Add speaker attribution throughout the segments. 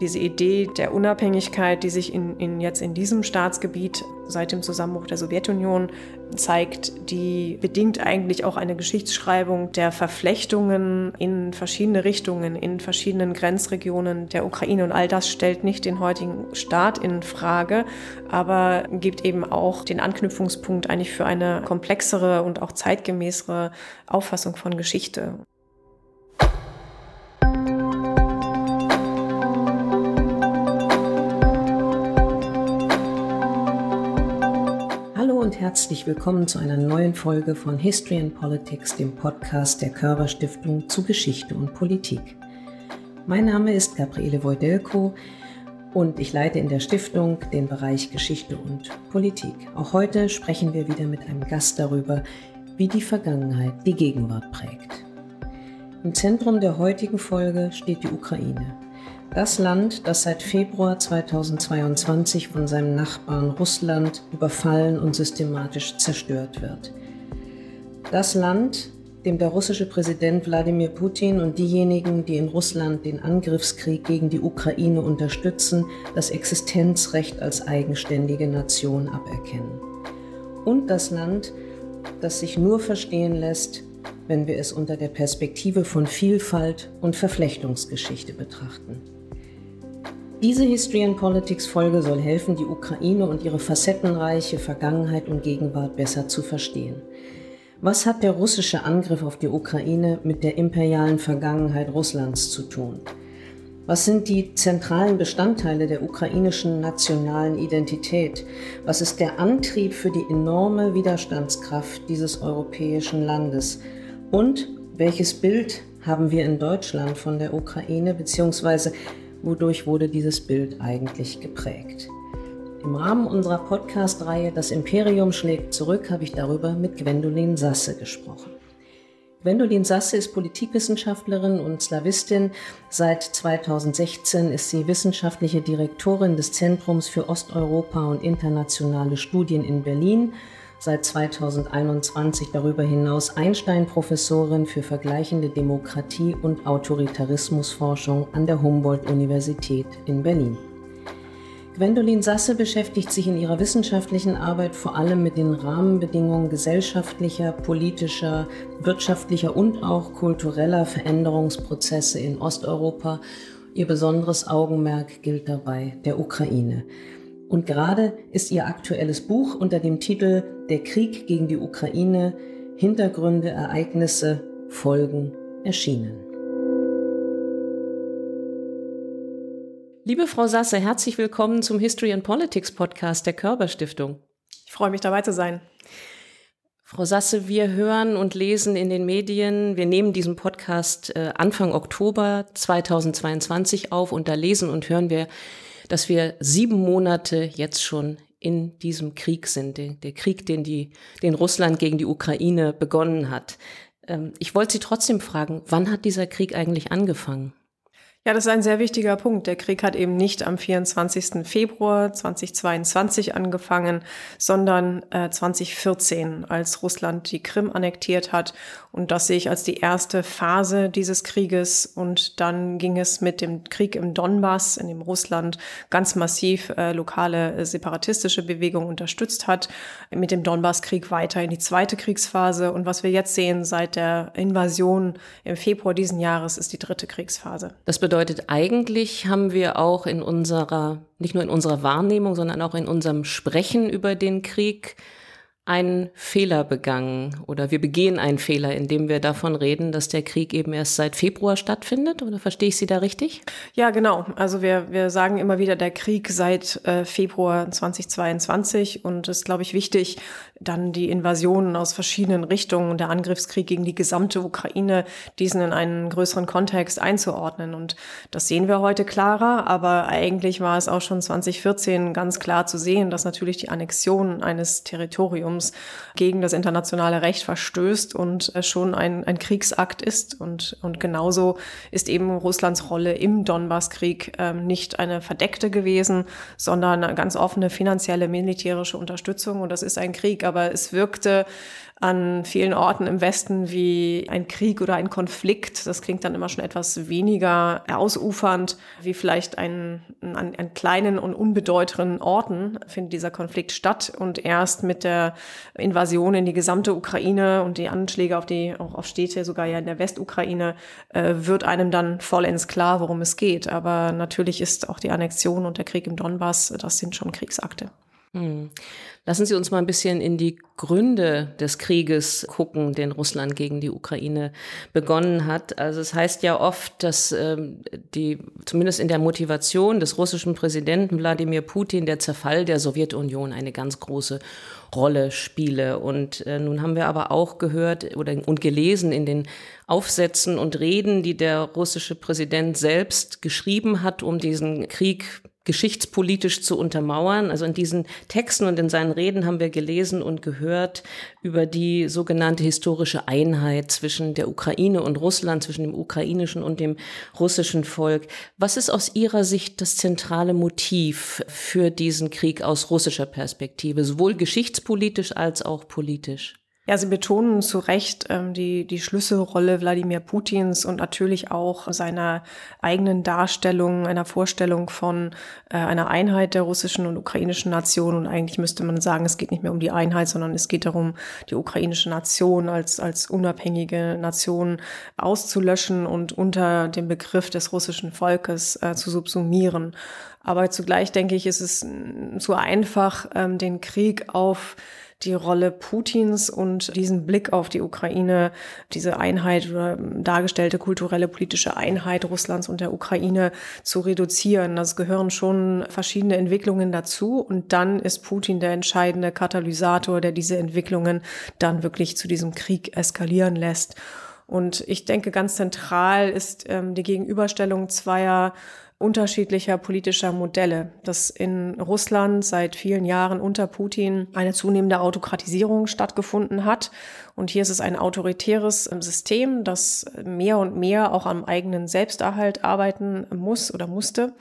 Speaker 1: Diese Idee der Unabhängigkeit, die sich in, in jetzt in diesem Staatsgebiet seit dem Zusammenbruch der Sowjetunion zeigt, die bedingt eigentlich auch eine Geschichtsschreibung der Verflechtungen in verschiedene Richtungen, in verschiedenen Grenzregionen der Ukraine. Und all das stellt nicht den heutigen Staat in Frage, aber gibt eben auch den Anknüpfungspunkt eigentlich für eine komplexere und auch zeitgemäßere Auffassung von Geschichte.
Speaker 2: Und herzlich willkommen zu einer neuen Folge von History and Politics, dem Podcast der Körber Stiftung zu Geschichte und Politik. Mein Name ist Gabriele Wojdelko und ich leite in der Stiftung den Bereich Geschichte und Politik. Auch heute sprechen wir wieder mit einem Gast darüber, wie die Vergangenheit die Gegenwart prägt. Im Zentrum der heutigen Folge steht die Ukraine. Das Land, das seit Februar 2022 von seinem Nachbarn Russland überfallen und systematisch zerstört wird. Das Land, dem der russische Präsident Wladimir Putin und diejenigen, die in Russland den Angriffskrieg gegen die Ukraine unterstützen, das Existenzrecht als eigenständige Nation aberkennen. Und das Land, das sich nur verstehen lässt, wenn wir es unter der Perspektive von Vielfalt und Verflechtungsgeschichte betrachten. Diese History and Politics Folge soll helfen, die Ukraine und ihre facettenreiche Vergangenheit und Gegenwart besser zu verstehen. Was hat der russische Angriff auf die Ukraine mit der imperialen Vergangenheit Russlands zu tun? Was sind die zentralen Bestandteile der ukrainischen nationalen Identität? Was ist der Antrieb für die enorme Widerstandskraft dieses europäischen Landes? Und welches Bild haben wir in Deutschland von der Ukraine beziehungsweise wodurch wurde dieses Bild eigentlich geprägt. Im Rahmen unserer Podcast-Reihe Das Imperium schlägt zurück habe ich darüber mit Gwendolin Sasse gesprochen. Gwendolin Sasse ist Politikwissenschaftlerin und Slawistin. Seit 2016 ist sie wissenschaftliche Direktorin des Zentrums für Osteuropa und internationale Studien in Berlin seit 2021 darüber hinaus Einstein-Professorin für vergleichende Demokratie und Autoritarismusforschung an der Humboldt-Universität in Berlin. Gwendolin Sasse beschäftigt sich in ihrer wissenschaftlichen Arbeit vor allem mit den Rahmenbedingungen gesellschaftlicher, politischer, wirtschaftlicher und auch kultureller Veränderungsprozesse in Osteuropa. Ihr besonderes Augenmerk gilt dabei der Ukraine. Und gerade ist ihr aktuelles Buch unter dem Titel Der Krieg gegen die Ukraine, Hintergründe, Ereignisse, Folgen erschienen. Liebe Frau Sasse, herzlich willkommen zum History and Politics Podcast der Körber Stiftung.
Speaker 1: Ich freue mich dabei zu sein.
Speaker 2: Frau Sasse, wir hören und lesen in den Medien, wir nehmen diesen Podcast äh, Anfang Oktober 2022 auf und da lesen und hören wir dass wir sieben Monate jetzt schon in diesem Krieg sind, der, der Krieg, den, die, den Russland gegen die Ukraine begonnen hat. Ähm, ich wollte Sie trotzdem fragen, wann hat dieser Krieg eigentlich angefangen?
Speaker 1: Ja, das ist ein sehr wichtiger Punkt. Der Krieg hat eben nicht am 24. Februar 2022 angefangen, sondern äh, 2014, als Russland die Krim annektiert hat. Und das sehe ich als die erste Phase dieses Krieges. Und dann ging es mit dem Krieg im Donbass, in dem Russland ganz massiv äh, lokale äh, separatistische Bewegungen unterstützt hat, mit dem Donbasskrieg weiter in die zweite Kriegsphase. Und was wir jetzt sehen seit der Invasion im Februar diesen Jahres, ist die dritte Kriegsphase.
Speaker 2: Das bedeutet, eigentlich haben wir auch in unserer, nicht nur in unserer Wahrnehmung, sondern auch in unserem Sprechen über den Krieg einen Fehler begangen oder wir begehen einen Fehler, indem wir davon reden, dass der Krieg eben erst seit Februar stattfindet? Oder verstehe ich Sie da richtig?
Speaker 1: Ja, genau. Also wir, wir sagen immer wieder der Krieg seit äh, Februar 2022 und es ist, glaube ich, wichtig, dann die Invasionen aus verschiedenen Richtungen, der Angriffskrieg gegen die gesamte Ukraine, diesen in einen größeren Kontext einzuordnen. Und das sehen wir heute klarer, aber eigentlich war es auch schon 2014 ganz klar zu sehen, dass natürlich die Annexion eines Territoriums Krims gegen das internationale Recht verstößt und schon ein, ein Kriegsakt ist. Und, und genauso ist eben Russlands Rolle im Donbasskrieg ähm, nicht eine verdeckte gewesen, sondern eine ganz offene finanzielle, militärische Unterstützung. Und das ist ein Krieg. Aber es wirkte an vielen Orten im Westen wie ein Krieg oder ein Konflikt. Das klingt dann immer schon etwas weniger ausufernd, wie vielleicht ein, an, an kleinen und unbedeutenden Orten findet dieser Konflikt statt. Und erst mit der Invasion in die gesamte Ukraine und die Anschläge auf die, auch auf Städte, sogar ja in der Westukraine, äh, wird einem dann vollends klar, worum es geht. Aber natürlich ist auch die Annexion und der Krieg im Donbass, das sind schon Kriegsakte.
Speaker 2: Hm. Lassen Sie uns mal ein bisschen in die Gründe des Krieges gucken, den Russland gegen die Ukraine begonnen hat. Also es heißt ja oft, dass ähm, die, zumindest in der Motivation des russischen Präsidenten Wladimir Putin, der Zerfall der Sowjetunion eine ganz große Rolle spiele. Und äh, nun haben wir aber auch gehört oder und gelesen in den Aufsätzen und Reden, die der russische Präsident selbst geschrieben hat, um diesen Krieg geschichtspolitisch zu untermauern. Also in diesen Texten und in seinen Reden haben wir gelesen und gehört über die sogenannte historische Einheit zwischen der Ukraine und Russland, zwischen dem ukrainischen und dem russischen Volk. Was ist aus Ihrer Sicht das zentrale Motiv für diesen Krieg aus russischer Perspektive, sowohl geschichtspolitisch als auch politisch?
Speaker 1: Ja, Sie betonen zu Recht ähm, die, die Schlüsselrolle Wladimir Putins und natürlich auch seiner eigenen Darstellung, einer Vorstellung von äh, einer Einheit der russischen und ukrainischen Nation. Und eigentlich müsste man sagen, es geht nicht mehr um die Einheit, sondern es geht darum, die ukrainische Nation als, als unabhängige Nation auszulöschen und unter dem Begriff des russischen Volkes äh, zu subsumieren. Aber zugleich denke ich, ist es zu einfach, ähm, den Krieg auf die Rolle Putins und diesen Blick auf die Ukraine, diese Einheit oder dargestellte kulturelle politische Einheit Russlands und der Ukraine zu reduzieren. Das gehören schon verschiedene Entwicklungen dazu und dann ist Putin der entscheidende Katalysator, der diese Entwicklungen dann wirklich zu diesem Krieg eskalieren lässt. Und ich denke, ganz zentral ist ähm, die Gegenüberstellung zweier unterschiedlicher politischer Modelle, dass in Russland seit vielen Jahren unter Putin eine zunehmende Autokratisierung stattgefunden hat. Und hier ist es ein autoritäres System, das mehr und mehr auch am eigenen Selbsterhalt arbeiten muss oder musste.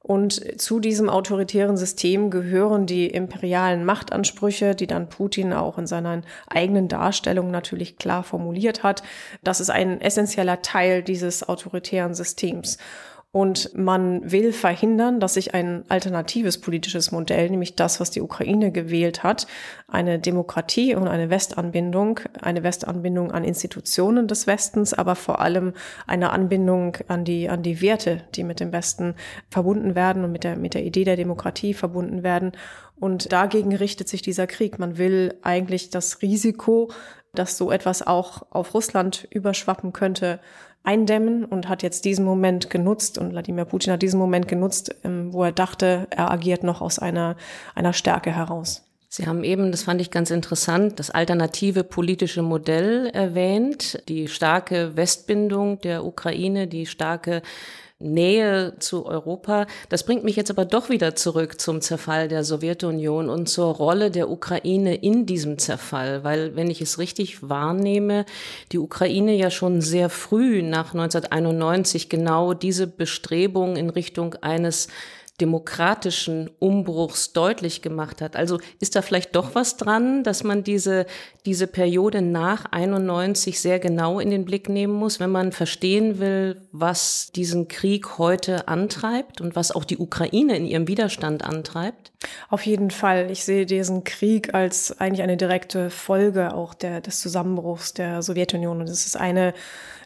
Speaker 1: Und zu diesem autoritären System gehören die imperialen Machtansprüche, die dann Putin auch in seiner eigenen Darstellung natürlich klar formuliert hat. Das ist ein essentieller Teil dieses autoritären Systems. Und man will verhindern, dass sich ein alternatives politisches Modell, nämlich das, was die Ukraine gewählt hat, eine Demokratie und eine Westanbindung, eine Westanbindung an Institutionen des Westens, aber vor allem eine Anbindung an die, an die Werte, die mit dem Westen verbunden werden und mit der, mit der Idee der Demokratie verbunden werden. Und dagegen richtet sich dieser Krieg. Man will eigentlich das Risiko, dass so etwas auch auf Russland überschwappen könnte, eindämmen und hat jetzt diesen Moment genutzt und Wladimir Putin hat diesen Moment genutzt, ähm, wo er dachte, er agiert noch aus einer, einer Stärke heraus.
Speaker 2: Sie haben eben, das fand ich ganz interessant, das alternative politische Modell erwähnt, die starke Westbindung der Ukraine, die starke Nähe zu Europa. Das bringt mich jetzt aber doch wieder zurück zum Zerfall der Sowjetunion und zur Rolle der Ukraine in diesem Zerfall, weil wenn ich es richtig wahrnehme, die Ukraine ja schon sehr früh nach 1991 genau diese Bestrebung in Richtung eines demokratischen Umbruchs deutlich gemacht hat. Also ist da vielleicht doch was dran, dass man diese, diese Periode nach 91 sehr genau in den Blick nehmen muss, wenn man verstehen will, was diesen Krieg heute antreibt und was auch die Ukraine in ihrem Widerstand antreibt?
Speaker 1: Auf jeden Fall. Ich sehe diesen Krieg als eigentlich eine direkte Folge auch der, des Zusammenbruchs der Sowjetunion. Und es ist eine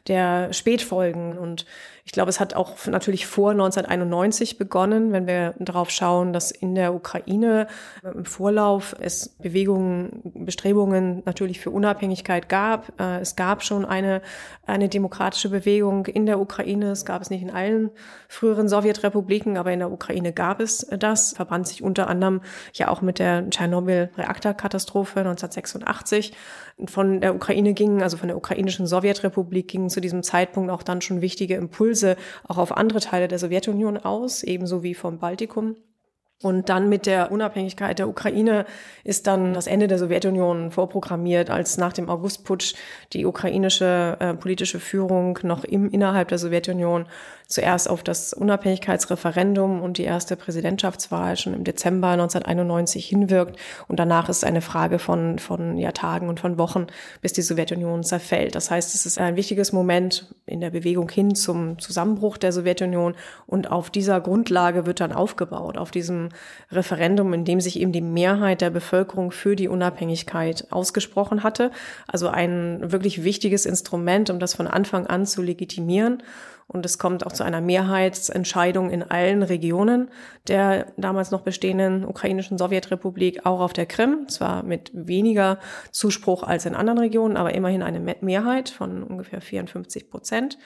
Speaker 1: der Spätfolgen. Und ich glaube, es hat auch natürlich vor 1991 begonnen, wenn wir darauf schauen, dass in der Ukraine äh, im Vorlauf es Bewegungen, Bestrebungen natürlich für Unabhängigkeit gab. Äh, es gab schon eine, eine demokratische Bewegung in der Ukraine. Es gab es nicht in allen früheren Sowjetrepubliken, aber in der Ukraine gab es das. Verband sich unter anderem ja auch mit der Tschernobyl-Reaktorkatastrophe 1986. Von der Ukraine gingen, also von der ukrainischen Sowjetrepublik gingen zu diesem Zeitpunkt auch dann schon wichtige Impulse auch auf andere Teile der Sowjetunion aus, ebenso wie vom Baltikum. Und dann mit der Unabhängigkeit der Ukraine ist dann das Ende der Sowjetunion vorprogrammiert, als nach dem Augustputsch die ukrainische äh, politische Führung noch im, innerhalb der Sowjetunion zuerst auf das Unabhängigkeitsreferendum und die erste Präsidentschaftswahl schon im Dezember 1991 hinwirkt. Und danach ist eine Frage von, von ja, Tagen und von Wochen, bis die Sowjetunion zerfällt. Das heißt, es ist ein wichtiges Moment in der Bewegung hin zum Zusammenbruch der Sowjetunion. Und auf dieser Grundlage wird dann aufgebaut, auf diesem Referendum, in dem sich eben die Mehrheit der Bevölkerung für die Unabhängigkeit ausgesprochen hatte. Also ein wirklich wichtiges Instrument, um das von Anfang an zu legitimieren. Und es kommt auch zu einer Mehrheitsentscheidung in allen Regionen der damals noch bestehenden ukrainischen Sowjetrepublik, auch auf der Krim. Zwar mit weniger Zuspruch als in anderen Regionen, aber immerhin eine Mehrheit von ungefähr 54 Prozent.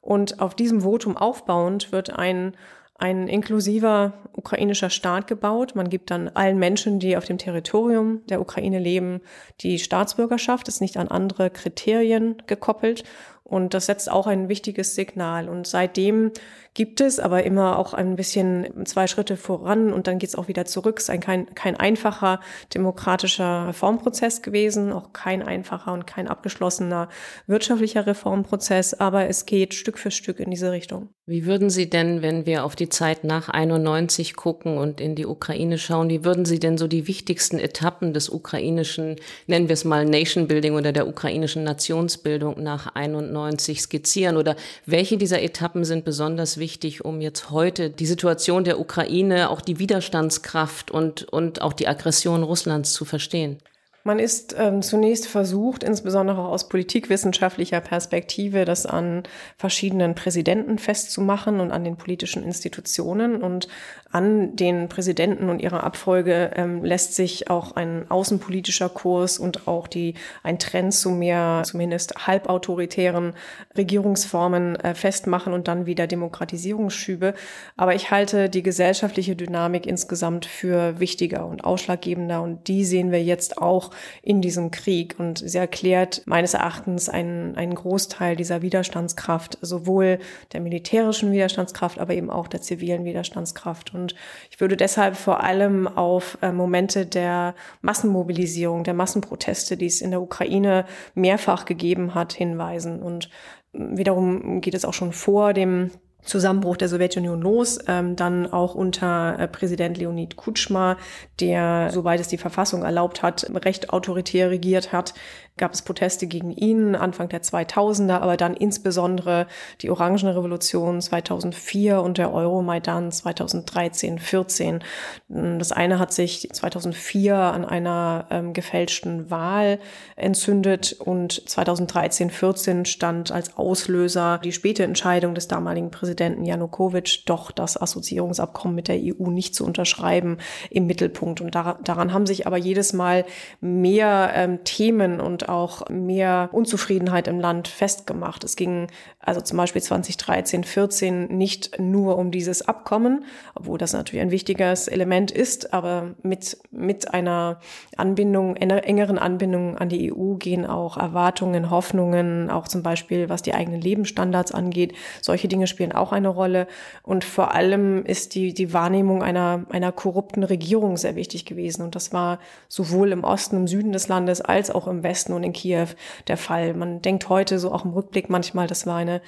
Speaker 1: Und auf diesem Votum aufbauend wird ein ein inklusiver ukrainischer Staat gebaut. Man gibt dann allen Menschen, die auf dem Territorium der Ukraine leben, die Staatsbürgerschaft, ist nicht an andere Kriterien gekoppelt. Und das setzt auch ein wichtiges Signal. Und seitdem gibt es aber immer auch ein bisschen zwei Schritte voran und dann geht es auch wieder zurück. Es ist ein, kein, kein einfacher demokratischer Reformprozess gewesen, auch kein einfacher und kein abgeschlossener wirtschaftlicher Reformprozess, aber es geht Stück für Stück in diese Richtung.
Speaker 2: Wie würden Sie denn, wenn wir auf die Zeit nach 91 gucken und in die Ukraine schauen, wie würden Sie denn so die wichtigsten Etappen des ukrainischen, nennen wir es mal Nation Building oder der ukrainischen Nationsbildung nach 91 1990 skizzieren? Oder welche dieser Etappen sind besonders wichtig, um jetzt heute die Situation der Ukraine, auch die Widerstandskraft und, und auch die Aggression Russlands zu verstehen?
Speaker 1: Man ist ähm, zunächst versucht, insbesondere aus politikwissenschaftlicher Perspektive, das an verschiedenen Präsidenten festzumachen und an den politischen Institutionen. Und an den Präsidenten und ihrer Abfolge ähm, lässt sich auch ein außenpolitischer Kurs und auch die, ein Trend zu mehr, zumindest halbautoritären Regierungsformen äh, festmachen und dann wieder Demokratisierungsschübe. Aber ich halte die gesellschaftliche Dynamik insgesamt für wichtiger und ausschlaggebender. Und die sehen wir jetzt auch in diesem Krieg. Und sie erklärt meines Erachtens einen, einen Großteil dieser Widerstandskraft, sowohl der militärischen Widerstandskraft, aber eben auch der zivilen Widerstandskraft. Und ich würde deshalb vor allem auf äh, Momente der Massenmobilisierung, der Massenproteste, die es in der Ukraine mehrfach gegeben hat, hinweisen. Und wiederum geht es auch schon vor dem Zusammenbruch der Sowjetunion los, ähm, dann auch unter äh, Präsident Leonid Kutschma, der, soweit es die Verfassung erlaubt hat, recht autoritär regiert hat, gab es Proteste gegen ihn Anfang der 2000er, aber dann insbesondere die Orangenrevolution 2004 und der Euromaidan 2013, 14. Das eine hat sich 2004 an einer ähm, gefälschten Wahl entzündet und 2013, 14 stand als Auslöser die späte Entscheidung des damaligen Präsidenten Janukowitsch, doch das Assoziierungsabkommen mit der EU nicht zu unterschreiben, im Mittelpunkt. Und daran haben sich aber jedes Mal mehr ähm, Themen und auch mehr Unzufriedenheit im Land festgemacht. Es ging also zum Beispiel 2013, 14 nicht nur um dieses Abkommen, obwohl das natürlich ein wichtiges Element ist, aber mit, mit einer Anbindung, einer engeren Anbindung an die EU gehen auch Erwartungen, Hoffnungen, auch zum Beispiel was die eigenen Lebensstandards angeht. Solche Dinge spielen auch eine Rolle. Und vor allem ist die, die Wahrnehmung einer, einer korrupten Regierung sehr wichtig gewesen. Und das war sowohl im Osten, im Süden des Landes als auch im Westen Und in Kiew der Fall. Man denkt heute so auch im Rückblick manchmal, das war eine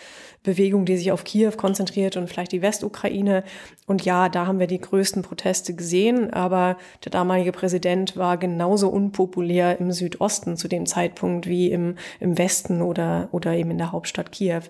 Speaker 1: Bewegung, die sich auf Kiew konzentriert und vielleicht die Westukraine. Und ja, da haben wir die größten Proteste gesehen, aber der damalige Präsident war genauso unpopulär im Südosten zu dem Zeitpunkt wie im, im Westen oder, oder eben in der Hauptstadt Kiew.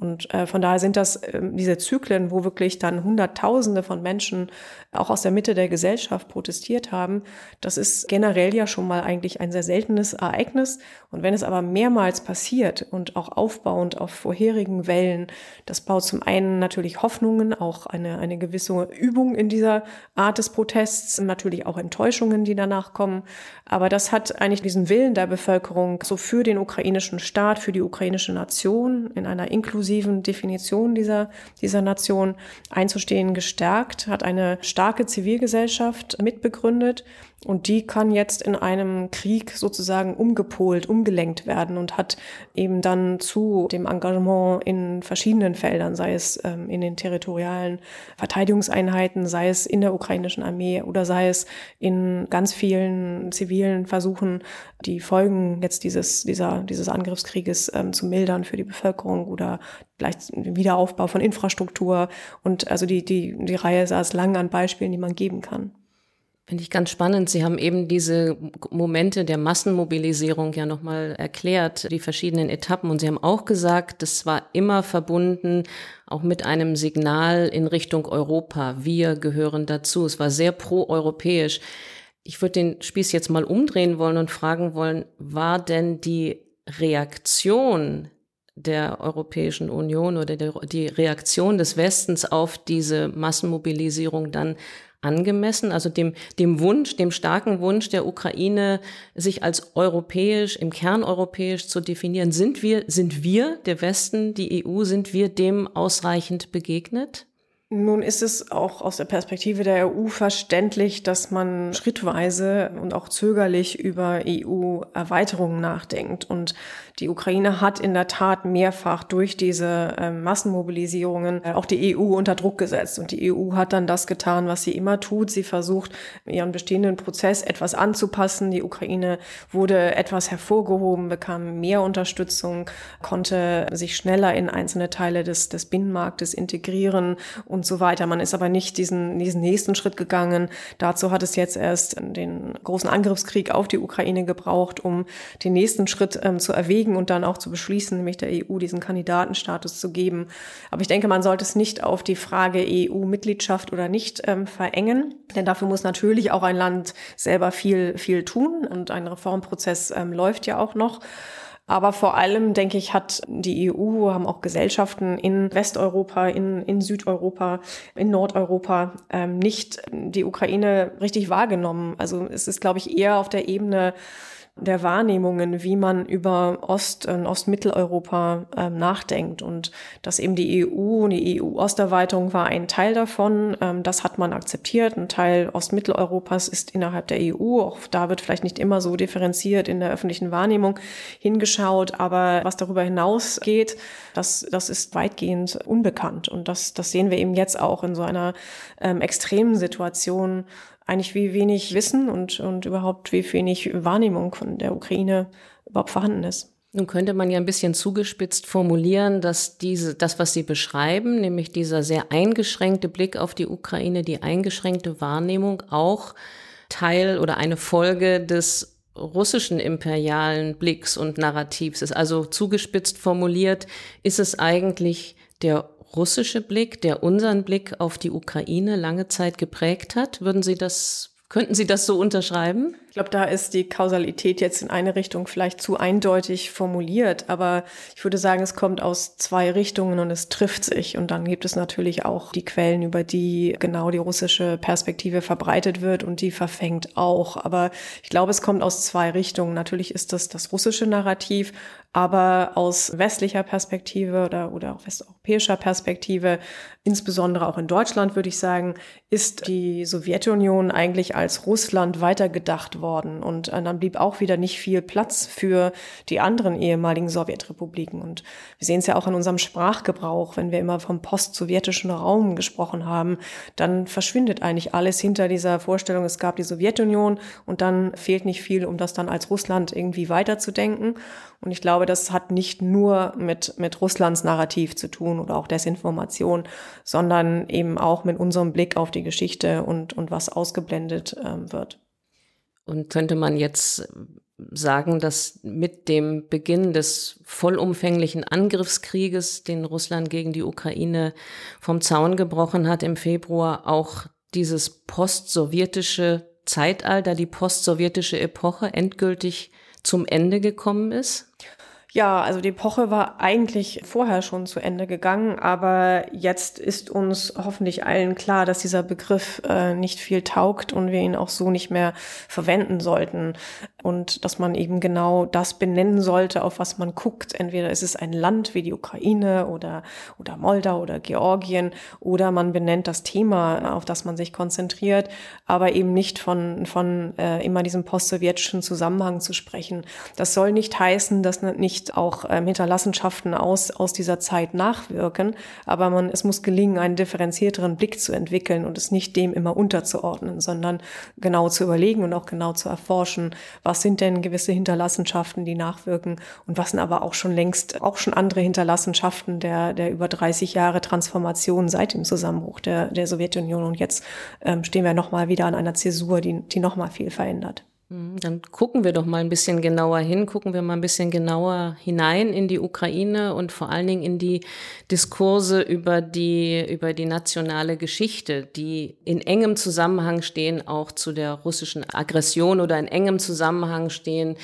Speaker 1: Und äh, von daher sind das äh, diese Zyklen, wo wirklich dann Hunderttausende von Menschen auch aus der Mitte der Gesellschaft protestiert haben. Das ist generell ja schon mal eigentlich ein sehr seltenes Ereignis. Und wenn es aber mehrmals passiert und auch aufbauend auf vorherigen Wellen, das baut zum einen natürlich Hoffnungen, auch eine, eine gewisse Übung in dieser Art des Protests, natürlich auch Enttäuschungen, die danach kommen. Aber das hat eigentlich diesen Willen der Bevölkerung so für den ukrainischen Staat, für die ukrainische Nation in einer inklusiven inklusiven Definition dieser, dieser Nation einzustehen, gestärkt, hat eine starke Zivilgesellschaft mitbegründet und die kann jetzt in einem Krieg sozusagen umgepolt, umgelenkt werden und hat eben dann zu dem Engagement in verschiedenen Feldern, sei es ähm, in den territorialen Verteidigungseinheiten, sei es in der ukrainischen Armee oder sei es in ganz vielen zivilen Versuchen, die Folgen jetzt dieses, dieser, dieses Angriffskrieges ähm, zu mildern für die Bevölkerung oder vielleicht Wiederaufbau von Infrastruktur. Und also die, die, die Reihe saß lang an Beispielen, die man geben kann.
Speaker 2: Finde ich ganz spannend. Sie haben eben diese Momente der Massenmobilisierung ja nochmal erklärt, die verschiedenen Etappen. Und Sie haben auch gesagt, das war immer verbunden auch mit einem Signal in Richtung Europa. Wir gehören dazu. Es war sehr proeuropäisch. Ich würde den Spieß jetzt mal umdrehen wollen und fragen wollen, war denn die Reaktion der Europäischen Union oder der, die Reaktion des Westens auf diese Massenmobilisierung dann angemessen, also dem, dem Wunsch, dem starken Wunsch der Ukraine, sich als europäisch, im Kern europäisch zu definieren. Sind wir, sind wir, der Westen, die EU, sind wir dem ausreichend begegnet?
Speaker 1: Nun ist es auch aus der Perspektive der EU verständlich, dass man schrittweise und auch zögerlich über EU-Erweiterungen nachdenkt. Und die Ukraine hat in der Tat mehrfach durch diese äh, Massenmobilisierungen auch die EU unter Druck gesetzt. Und die EU hat dann das getan, was sie immer tut. Sie versucht, ihren bestehenden Prozess etwas anzupassen. Die Ukraine wurde etwas hervorgehoben, bekam mehr Unterstützung, konnte sich schneller in einzelne Teile des, des Binnenmarktes integrieren und so weiter. Man ist aber nicht diesen, diesen nächsten Schritt gegangen. Dazu hat es jetzt erst den großen Angriffskrieg auf die Ukraine gebraucht, um den nächsten Schritt ähm, zu erwägen und dann auch zu beschließen, nämlich der EU diesen Kandidatenstatus zu geben. Aber ich denke, man sollte es nicht auf die Frage EU-Mitgliedschaft oder nicht ähm, verengen, denn dafür muss natürlich auch ein Land selber viel, viel tun und ein Reformprozess ähm, läuft ja auch noch. Aber vor allem, denke ich, hat die EU, haben auch Gesellschaften in Westeuropa, in, in Südeuropa, in Nordeuropa ähm, nicht die Ukraine richtig wahrgenommen. Also es ist, glaube ich, eher auf der Ebene der Wahrnehmungen, wie man über Ost- und Ostmitteleuropa ähm, nachdenkt. Und dass eben die EU und die EU-Osterweiterung war ein Teil davon. Ähm, das hat man akzeptiert. Ein Teil Ostmitteleuropas ist innerhalb der EU. Auch da wird vielleicht nicht immer so differenziert in der öffentlichen Wahrnehmung hingeschaut. Aber was darüber hinausgeht, das, das ist weitgehend unbekannt. Und das, das sehen wir eben jetzt auch in so einer ähm, extremen Situation, eigentlich wie wenig Wissen und, und überhaupt wie wenig Wahrnehmung von der Ukraine überhaupt vorhanden ist.
Speaker 2: Nun könnte man ja ein bisschen zugespitzt formulieren, dass diese, das, was Sie beschreiben, nämlich dieser sehr eingeschränkte Blick auf die Ukraine, die eingeschränkte Wahrnehmung auch Teil oder eine Folge des russischen imperialen Blicks und Narrativs ist. Also zugespitzt formuliert, ist es eigentlich der russische Blick, der unseren Blick auf die Ukraine lange Zeit geprägt hat. Würden Sie das, könnten Sie das so unterschreiben?
Speaker 1: Ich glaube, da ist die Kausalität jetzt in eine Richtung vielleicht zu eindeutig formuliert, aber ich würde sagen, es kommt aus zwei Richtungen und es trifft sich. Und dann gibt es natürlich auch die Quellen, über die genau die russische Perspektive verbreitet wird und die verfängt auch. Aber ich glaube, es kommt aus zwei Richtungen. Natürlich ist das das russische Narrativ, aber aus westlicher Perspektive oder, oder auch westeuropäischer Perspektive, insbesondere auch in Deutschland, würde ich sagen, ist die Sowjetunion eigentlich als Russland weitergedacht worden. Und äh, dann blieb auch wieder nicht viel Platz für die anderen ehemaligen Sowjetrepubliken. Und wir sehen es ja auch in unserem Sprachgebrauch, wenn wir immer vom post-sowjetischen Raum gesprochen haben, dann verschwindet eigentlich alles hinter dieser Vorstellung, es gab die Sowjetunion und dann fehlt nicht viel, um das dann als Russland irgendwie weiterzudenken. Und ich glaube, das hat nicht nur mit, mit Russlands Narrativ zu tun oder auch Desinformation, sondern eben auch mit unserem Blick auf die Geschichte und, und was ausgeblendet ähm, wird.
Speaker 2: Und könnte man jetzt sagen, dass mit dem Beginn des vollumfänglichen Angriffskrieges, den Russland gegen die Ukraine vom Zaun gebrochen hat im Februar, auch dieses postsowjetische Zeitalter, die postsowjetische Epoche endgültig zum Ende gekommen ist?
Speaker 1: Ja, also die Epoche war eigentlich vorher schon zu Ende gegangen, aber jetzt ist uns hoffentlich allen klar, dass dieser Begriff äh, nicht viel taugt und wir ihn auch so nicht mehr verwenden sollten und dass man eben genau das benennen sollte, auf was man guckt. Entweder ist es ein Land wie die Ukraine oder, oder Moldau oder Georgien oder man benennt das Thema, auf das man sich konzentriert, aber eben nicht von, von äh, immer diesem postsowjetischen Zusammenhang zu sprechen. Das soll nicht heißen, dass nicht auch ähm, Hinterlassenschaften aus, aus dieser Zeit nachwirken. Aber man, es muss gelingen, einen differenzierteren Blick zu entwickeln und es nicht dem immer unterzuordnen, sondern genau zu überlegen und auch genau zu erforschen, was sind denn gewisse Hinterlassenschaften, die nachwirken und was sind aber auch schon längst, auch schon andere Hinterlassenschaften der, der über 30 Jahre Transformation seit dem Zusammenbruch der, der Sowjetunion. Und jetzt ähm, stehen wir nochmal wieder an einer Zäsur, die, die nochmal viel verändert.
Speaker 2: Mhm, dann gucken wir doch mal ein bisschen genauer hin, gucken wir mal ein bisschen genauer hinein in die Ukraine und vor allen Dingen in die Diskurse über die, über die nationale Geschichte, die in engem Zusammenhang stehen auch zu der russischen Aggression oder in engem Zusammenhang stehen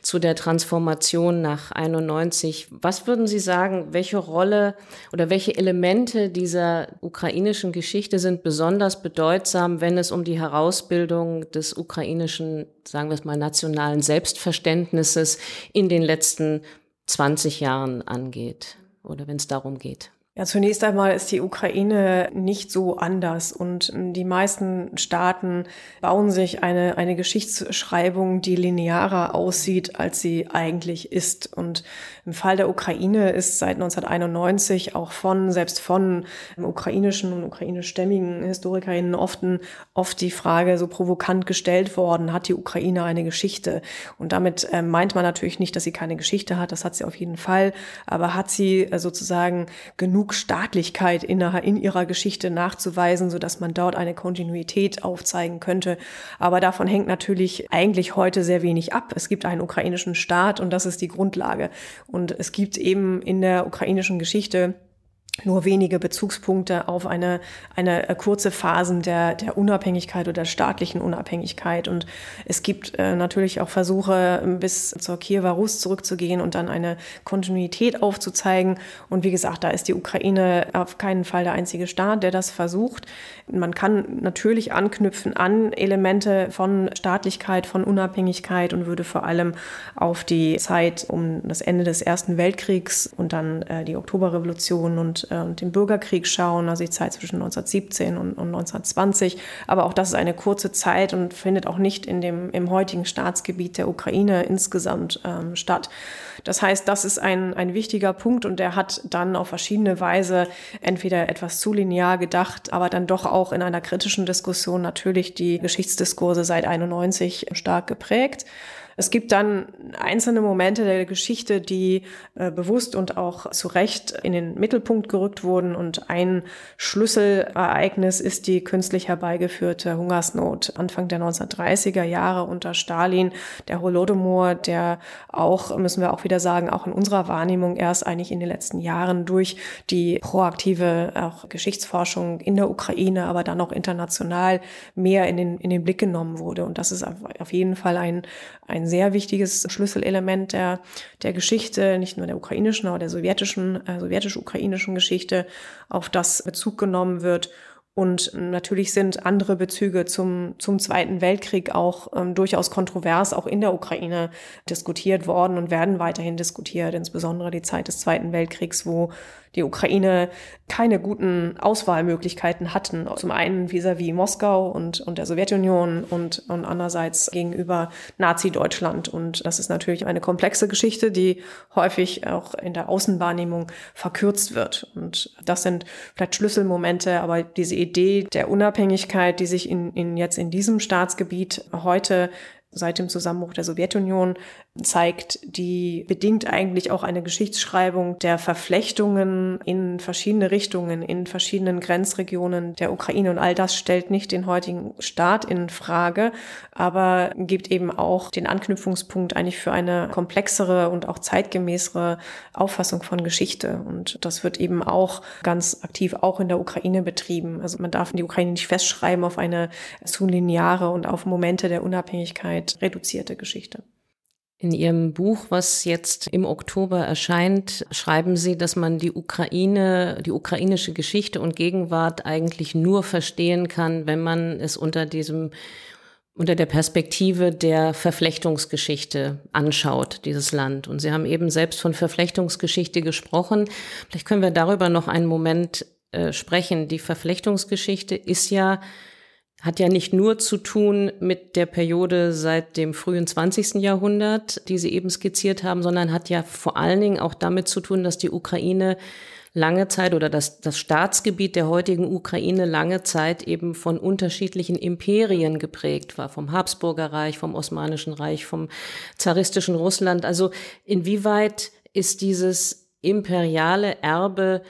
Speaker 2: zu der Transformation nach 91. Was würden Sie sagen, welche Rolle oder welche Elemente dieser ukrainischen Geschichte sind besonders bedeutsam, wenn es um die Herausbildung des ukrainischen sagen wir es mal, nationalen Selbstverständnisses in den letzten 20 Jahren angeht oder wenn es darum geht.
Speaker 1: Ja, zunächst einmal ist die Ukraine nicht so anders und die meisten Staaten bauen sich eine, eine Geschichtsschreibung, die linearer aussieht, als sie eigentlich ist. Und im Fall der Ukraine ist seit 1991 auch von, selbst von ukrainischen und ukrainischstämmigen Historikerinnen oft, oft die Frage so provokant gestellt worden, hat die Ukraine eine Geschichte? Und damit äh, meint man natürlich nicht, dass sie keine Geschichte hat, das hat sie auf jeden Fall, aber hat sie äh, sozusagen genug Staatlichkeit in, in ihrer Geschichte nachzuweisen, so dass man dort eine Kontinuität aufzeigen könnte. Aber davon hängt natürlich eigentlich heute sehr wenig ab. Es gibt einen ukrainischen Staat und das ist die Grundlage. Und es gibt eben in der ukrainischen Geschichte nur wenige Bezugspunkte auf eine, eine äh, kurze Phasen der, der Unabhängigkeit oder der staatlichen Unabhängigkeit. Und es gibt äh, natürlich auch Versuche, bis zur Kiewer Rus zurückzugehen und dann eine Kontinuität aufzuzeigen. Und wie gesagt, da ist die Ukraine auf keinen Fall der einzige Staat, der das versucht. Man kann natürlich anknüpfen an Elemente von Staatlichkeit, von Unabhängigkeit und würde vor allem auf die Zeit um das Ende des Ersten Weltkriegs und dann äh, die Oktoberrevolution und äh, den Bürgerkrieg schauen, also die Zeit zwischen 1917 und, und 1920. Aber auch das ist eine kurze Zeit und findet auch nicht in dem, im heutigen Staatsgebiet der Ukraine insgesamt ähm, statt. Das heißt, das ist ein, ein wichtiger Punkt und der hat dann auf verschiedene Weise entweder etwas zu linear gedacht, aber dann doch auch in einer kritischen Diskussion natürlich die Geschichtsdiskurse seit 91 stark geprägt. Es gibt dann einzelne Momente der Geschichte, die äh, bewusst und auch zu Recht in den Mittelpunkt gerückt wurden. Und ein Schlüsselereignis ist die künstlich herbeigeführte Hungersnot Anfang der 1930er Jahre unter Stalin, der Holodomor, der auch, müssen wir auch wieder sagen, auch in unserer Wahrnehmung erst eigentlich in den letzten Jahren durch die proaktive auch Geschichtsforschung in der Ukraine, aber dann auch international mehr in den, in den Blick genommen wurde. Und das ist auf jeden Fall ein, ein ein sehr wichtiges Schlüsselelement der, der Geschichte, nicht nur der ukrainischen, aber der sowjetischen, äh, sowjetisch-ukrainischen Geschichte, auf das Bezug genommen wird und natürlich sind andere Bezüge zum, zum Zweiten Weltkrieg auch ähm, durchaus kontrovers, auch in der Ukraine diskutiert worden und werden weiterhin diskutiert, insbesondere die Zeit des Zweiten Weltkriegs, wo die Ukraine keine guten Auswahlmöglichkeiten hatten. Zum einen vis-à-vis -vis Moskau und, und der Sowjetunion und, und andererseits gegenüber Nazi-Deutschland. Und das ist natürlich eine komplexe Geschichte, die häufig auch in der Außenwahrnehmung verkürzt wird. Und das sind vielleicht Schlüsselmomente, aber diese Idee der Unabhängigkeit, die sich in, in jetzt in diesem Staatsgebiet heute seit dem Zusammenbruch der Sowjetunion zeigt, die bedingt eigentlich auch eine Geschichtsschreibung der Verflechtungen in verschiedene Richtungen, in verschiedenen Grenzregionen der Ukraine. Und all das stellt nicht den heutigen Staat in Frage, aber gibt eben auch den Anknüpfungspunkt eigentlich für eine komplexere und auch zeitgemäßere Auffassung von Geschichte. Und das wird eben auch ganz aktiv auch in der Ukraine betrieben. Also man darf die Ukraine nicht festschreiben auf eine zu lineare und auf Momente der Unabhängigkeit reduzierte Geschichte.
Speaker 2: In Ihrem Buch, was jetzt im Oktober erscheint, schreiben Sie, dass man die Ukraine, die ukrainische Geschichte und Gegenwart eigentlich nur verstehen kann, wenn man es unter diesem unter der Perspektive der Verflechtungsgeschichte anschaut, dieses Land. Und Sie haben eben selbst von Verflechtungsgeschichte gesprochen. Vielleicht können wir darüber noch einen Moment äh, sprechen. Die Verflechtungsgeschichte ist ja hat ja nicht nur zu tun mit der Periode seit dem frühen 20. Jahrhundert, die Sie eben skizziert haben, sondern hat ja vor allen Dingen auch damit zu tun, dass die Ukraine lange Zeit oder das, das Staatsgebiet der heutigen Ukraine lange Zeit eben von unterschiedlichen Imperien geprägt war, vom Habsburger Reich, vom Osmanischen Reich, vom zaristischen Russland. Also inwieweit ist dieses imperiale Erbe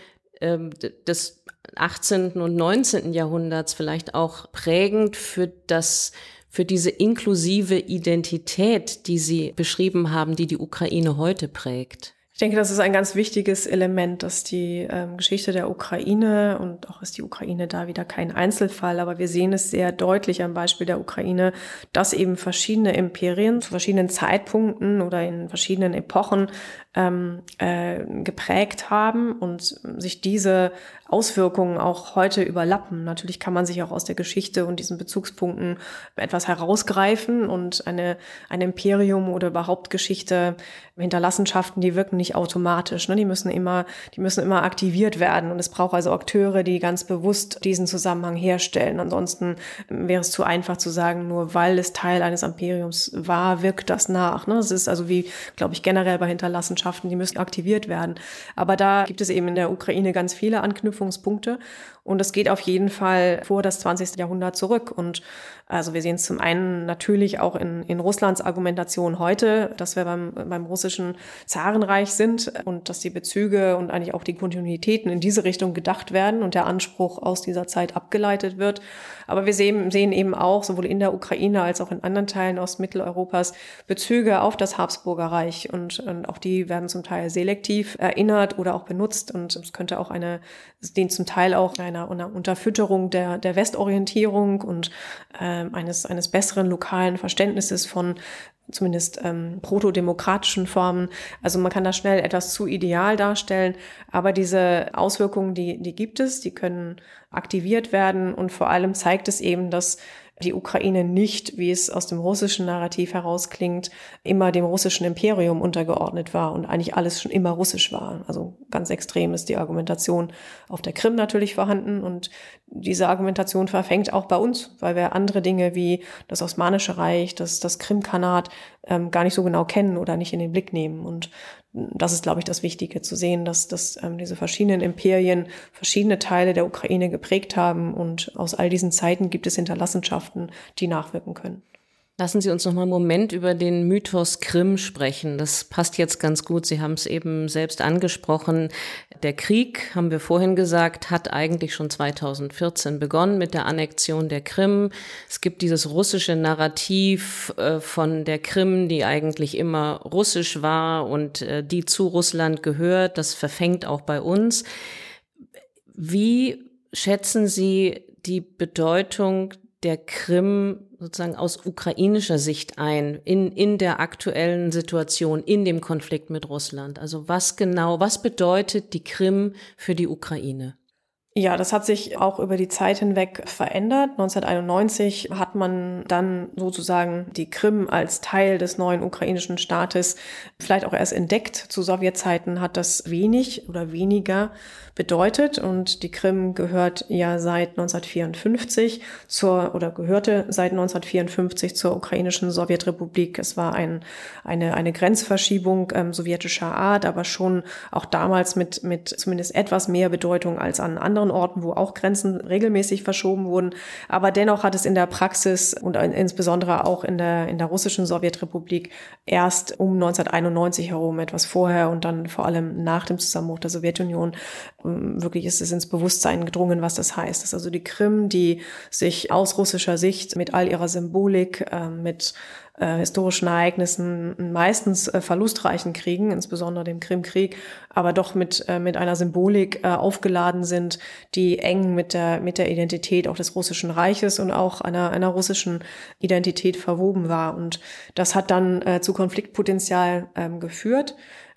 Speaker 2: ähm, des 18. und 19. Jahrhunderts vielleicht auch prägend für das für diese inklusive Identität, die Sie beschrieben haben, die die Ukraine heute prägt?
Speaker 1: Ich denke, das ist ein ganz wichtiges Element, dass die ähm, Geschichte der Ukraine und auch ist die Ukraine da wieder kein Einzelfall, aber wir sehen es sehr deutlich am Beispiel der Ukraine, dass eben verschiedene Imperien zu verschiedenen Zeitpunkten oder in verschiedenen Epochen ähm, äh, geprägt haben und sich diese Auswirkungen auch heute überlappen. Natürlich kann man sich auch aus der Geschichte und diesen Bezugspunkten etwas herausgreifen und eine, ein Imperium oder überhaupt Geschichte, Hinterlassenschaften, die wirken nicht automatisch. Ne? Die müssen immer, die müssen immer aktiviert werden. Und es braucht also Akteure, die ganz bewusst diesen Zusammenhang herstellen. Ansonsten wäre es zu einfach zu sagen, nur weil es Teil eines Imperiums war, wirkt das nach. Ne? Es ist also wie, glaube ich, generell bei Hinterlassenschaften Partnerschaften, die müssen aktiviert werden. Aber da gibt es eben in der Ukraine ganz viele Anknüpfungspunkte und es geht auf jeden Fall vor das 20. Jahrhundert zurück. Und also wir sehen es zum einen natürlich auch in, in Russlands Argumentation heute, dass wir beim, beim russischen Zarenreich sind und dass die Bezüge und eigentlich auch die Kontinuitäten in diese Richtung gedacht werden und der Anspruch aus dieser Zeit abgeleitet wird. Aber wir sehen, sehen eben auch sowohl in der Ukraine als auch in anderen Teilen Ostmitteleuropas Bezüge auf das Habsburger Reich und, und auch die werden zum Teil selektiv erinnert oder auch benutzt und es könnte auch eine, den zum Teil auch einer, einer Unterfütterung der, der Westorientierung und äh, eines, eines besseren lokalen Verständnisses von zumindest ähm, protodemokratischen Formen. Also man kann das schnell etwas zu ideal darstellen, aber diese Auswirkungen, die, die gibt es, die können aktiviert werden und vor allem zeigt es eben, dass die Ukraine nicht, wie es aus dem russischen Narrativ herausklingt, immer dem russischen Imperium untergeordnet war und eigentlich alles schon immer russisch war. Also ganz extrem ist die Argumentation auf der Krim natürlich vorhanden und diese Argumentation verfängt auch bei uns, weil wir andere Dinge wie das Osmanische Reich, das, das Krimkanat ähm, gar nicht so genau kennen oder nicht in den Blick nehmen. Und das ist, glaube ich, das Wichtige zu sehen, dass, dass ähm, diese verschiedenen Imperien verschiedene Teile der Ukraine geprägt haben und aus all diesen Zeiten gibt es Hinterlassenschaften, die nachwirken können.
Speaker 2: Lassen Sie uns noch mal einen Moment über den Mythos Krim sprechen. Das passt jetzt ganz gut. Sie haben es eben selbst angesprochen. Der Krieg, haben wir vorhin gesagt, hat eigentlich schon 2014 begonnen mit der Annexion der Krim. Es gibt dieses russische Narrativ äh, von der Krim, die eigentlich immer russisch war und äh, die zu Russland gehört. Das verfängt auch bei uns. Wie schätzen Sie die Bedeutung der Krim sozusagen aus ukrainischer Sicht ein in, in der aktuellen Situation, in dem Konflikt mit Russland? Also was genau, was bedeutet die Krim für die Ukraine?
Speaker 1: Ja, das hat sich auch über die Zeit hinweg verändert. 1991 hat man dann sozusagen die Krim als Teil des neuen ukrainischen Staates vielleicht auch erst entdeckt. Zu Sowjetzeiten hat das wenig oder weniger bedeutet. Und die Krim gehört ja seit 1954 zur oder gehörte seit 1954 zur ukrainischen Sowjetrepublik. Es war ein, eine, eine Grenzverschiebung ähm, sowjetischer Art, aber schon auch damals mit, mit zumindest etwas mehr Bedeutung als an anderen Orten, wo auch Grenzen regelmäßig verschoben wurden. Aber dennoch hat es in der Praxis und insbesondere auch in der, in der russischen Sowjetrepublik erst um 1991 herum, etwas vorher und dann vor allem nach dem Zusammenbruch der Sowjetunion, ähm, wirklich ist es ins Bewusstsein gedrungen, was das heißt. Das ist also die Krim, die sich aus russischer Sicht mit all ihrer Symbolik, äh, mit äh, historischen Ereignissen, meistens äh, verlustreichen Kriegen, insbesondere dem Krimkrieg, aber doch mit, äh, mit einer Symbolik äh, aufgeladen sind, die eng mit der, mit der Identität auch des Russischen Reiches und auch einer, einer russischen Identität verwoben war. Und das hat dann äh, zu Konfliktpotenzial ähm, geführt.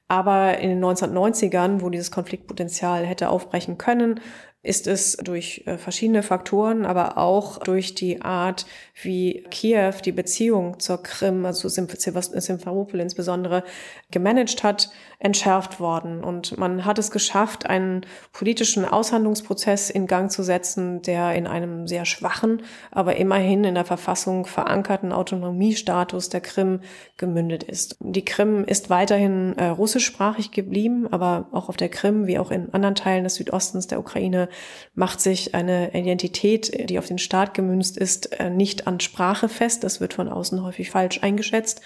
Speaker 1: Aber in den 1990ern, wo dieses Konfliktpotenzial hätte aufbrechen können, ist es durch äh, verschiedene Faktoren, aber auch durch die Art, wie Kiew die Beziehung zur Krim, also Simferopol insbesondere, gemanagt hat, entschärft worden. Und man hat es geschafft, einen politischen Aushandlungsprozess in Gang zu setzen, der in einem sehr schwachen, aber immerhin in der Verfassung verankerten Autonomiestatus der Krim gemündet ist. Die Krim ist weiterhin äh, russischsprachig geblieben, aber auch auf der Krim, wie auch in anderen Teilen des Südostens der Ukraine, macht sich eine Identität, die auf den Staat gemünzt ist, äh, nicht an Sprache fest. Das wird von außen häufig falsch eingeschätzt.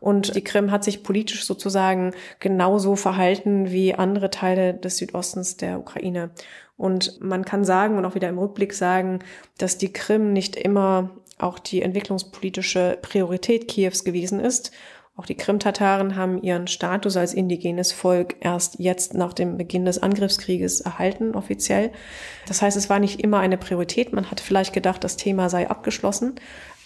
Speaker 1: Und die Krim hat sich politisch sozusagen genauso verhalten wie andere Teile des Südostens der Ukraine. Und man kann sagen und auch wieder im Rückblick sagen, dass die Krim nicht immer auch die entwicklungspolitische Priorität Kiews gewesen ist. Auch die Krim-Tataren haben ihren Status als indigenes Volk erst jetzt nach dem Beginn des Angriffskrieges erhalten, offiziell. Das heißt, es war nicht immer eine Priorität. Man hat vielleicht gedacht, das Thema sei abgeschlossen.